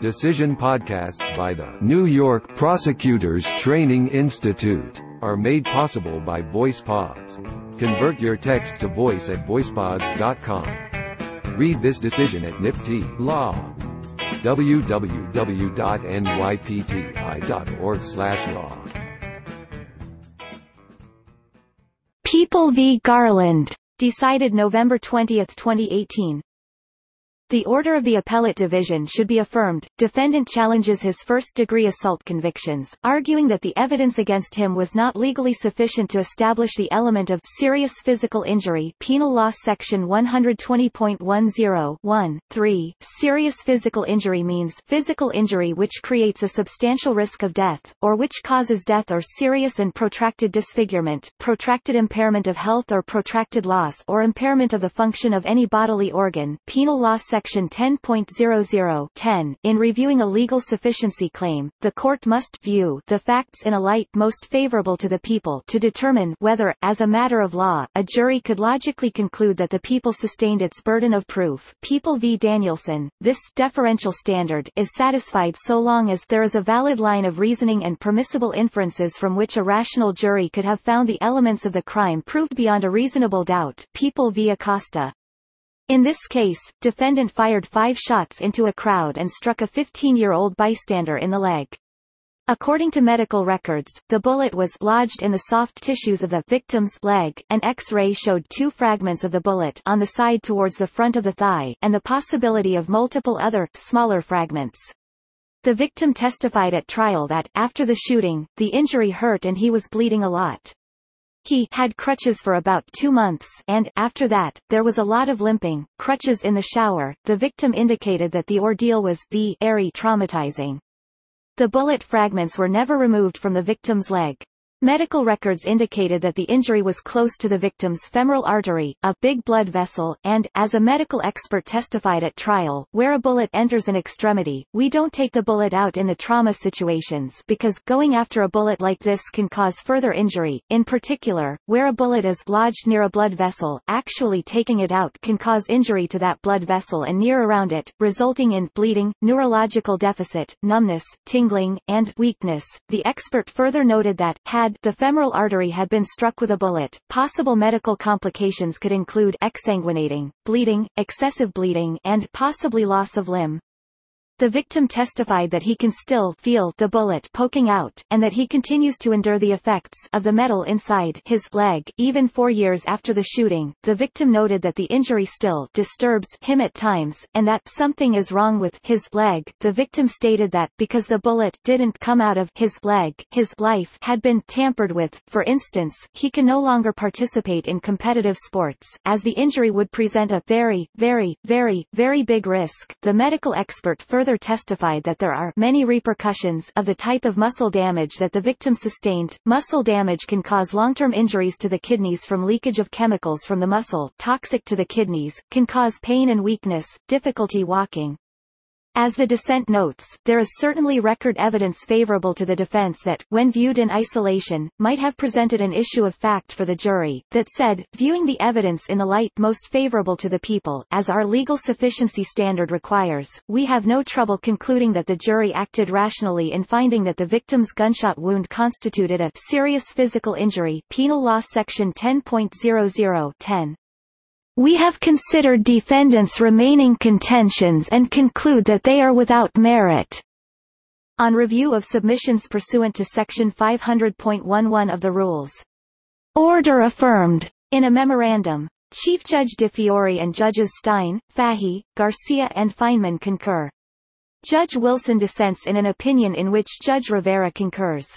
Decision podcasts by the New York Prosecutors Training Institute are made possible by VoicePods. Convert your text to voice at voicepods.com. Read this decision at NYPTI Law. www.nypti.org/law. People v. Garland. Decided November 20, 2018. The order of the appellate division should be affirmed. Defendant challenges his first-degree assault convictions, arguing that the evidence against him was not legally sufficient to establish the element of serious physical injury. Penal Law Section 120.10 Serious physical injury means physical injury which creates a substantial risk of death, or which causes death or serious and protracted disfigurement, protracted impairment of health or protracted loss or impairment of the function of any bodily organ. Penal Law Section 10.00 In reviewing a legal sufficiency claim, the court must view the facts in a light most favorable to the people to determine whether, as a matter of law, a jury could logically conclude that the people sustained its burden of proof. People v. Danielson, this deferential standard is satisfied so long as there is a valid line of reasoning and permissible inferences from which a rational jury could have found the elements of the crime proved beyond a reasonable doubt. People v. Acosta. In this case, defendant fired five shots into a crowd and struck a 15-year-old bystander in the leg. According to medical records, the bullet was lodged in the soft tissues of the victim's leg. An X-ray showed two fragments of the bullet on the side towards the front of the thigh, and the possibility of multiple other, smaller fragments. The victim testified at trial that, after the shooting, the injury hurt and he was bleeding a lot. He had crutches for about two months and, after that, there was a lot of limping, crutches in the shower. The victim indicated that the ordeal was very traumatizing. The bullet fragments were never removed from the victim's leg. Medical records indicated that the injury was close to the victim's femoral artery, a big blood vessel, and, as a medical expert testified at trial, where a bullet enters an extremity, we don't take the bullet out in the trauma situations because going after a bullet like this can cause further injury, in particular, where a bullet is lodged near a blood vessel, actually taking it out can cause injury to that blood vessel and near around it, resulting in bleeding, neurological deficit, numbness, tingling, and weakness. The expert further noted that, had the femoral artery had been struck with a bullet, possible medical complications could include exsanguinating, bleeding, excessive bleeding and possibly loss of limb. The victim testified that he can still feel the bullet poking out, and that he continues to endure the effects of the metal inside his leg, even four years after the shooting. The victim noted that the injury still disturbs him at times, and that something is wrong with his leg. The victim stated that, because the bullet didn't come out of his leg, his life had been tampered with. For instance, he can no longer participate in competitive sports, as the injury would present a very, very, very, very big risk. The medical expert further further testified that there are many repercussions of the type of muscle damage that the victim sustained. Muscle damage can cause long-term injuries to the kidneys from leakage of chemicals from the muscle toxic to the kidneys, can cause pain and weakness, difficulty walking, as the dissent notes, there is certainly record evidence favorable to the defense that, when viewed in isolation, might have presented an issue of fact for the jury, that said, viewing the evidence in the light most favorable to the people, as our legal sufficiency standard requires, we have no trouble concluding that the jury acted rationally in finding that the victim's gunshot wound constituted a serious physical injury Penal Law Section 10.00 10. We have considered defendants' remaining contentions and conclude that they are without merit. On review of submissions pursuant to Section 500.11 of the Rules. Order affirmed. In a memorandum, Chief Judge DiFiore and Judges Stein, Fahey, Garcia and Feinman concur. Judge Wilson dissents in an opinion in which Judge Rivera concurs.